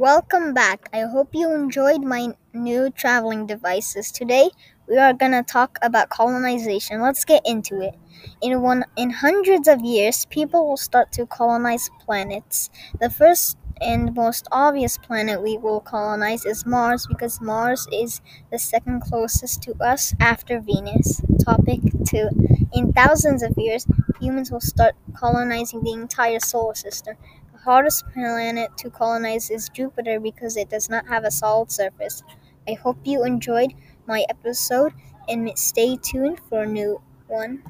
Welcome back. I hope you enjoyed my new traveling devices. Today we are going to talk about colonization. Let's get into it. In one in hundreds of years, people will start to colonize planets. The first and the most obvious planet we will colonize is Mars because Mars is the second closest to us after Venus. Topic 2. In thousands of years, humans will start colonizing the entire solar system. The hardest planet to colonize is Jupiter because it does not have a solid surface. I hope you enjoyed my episode and stay tuned for a new one.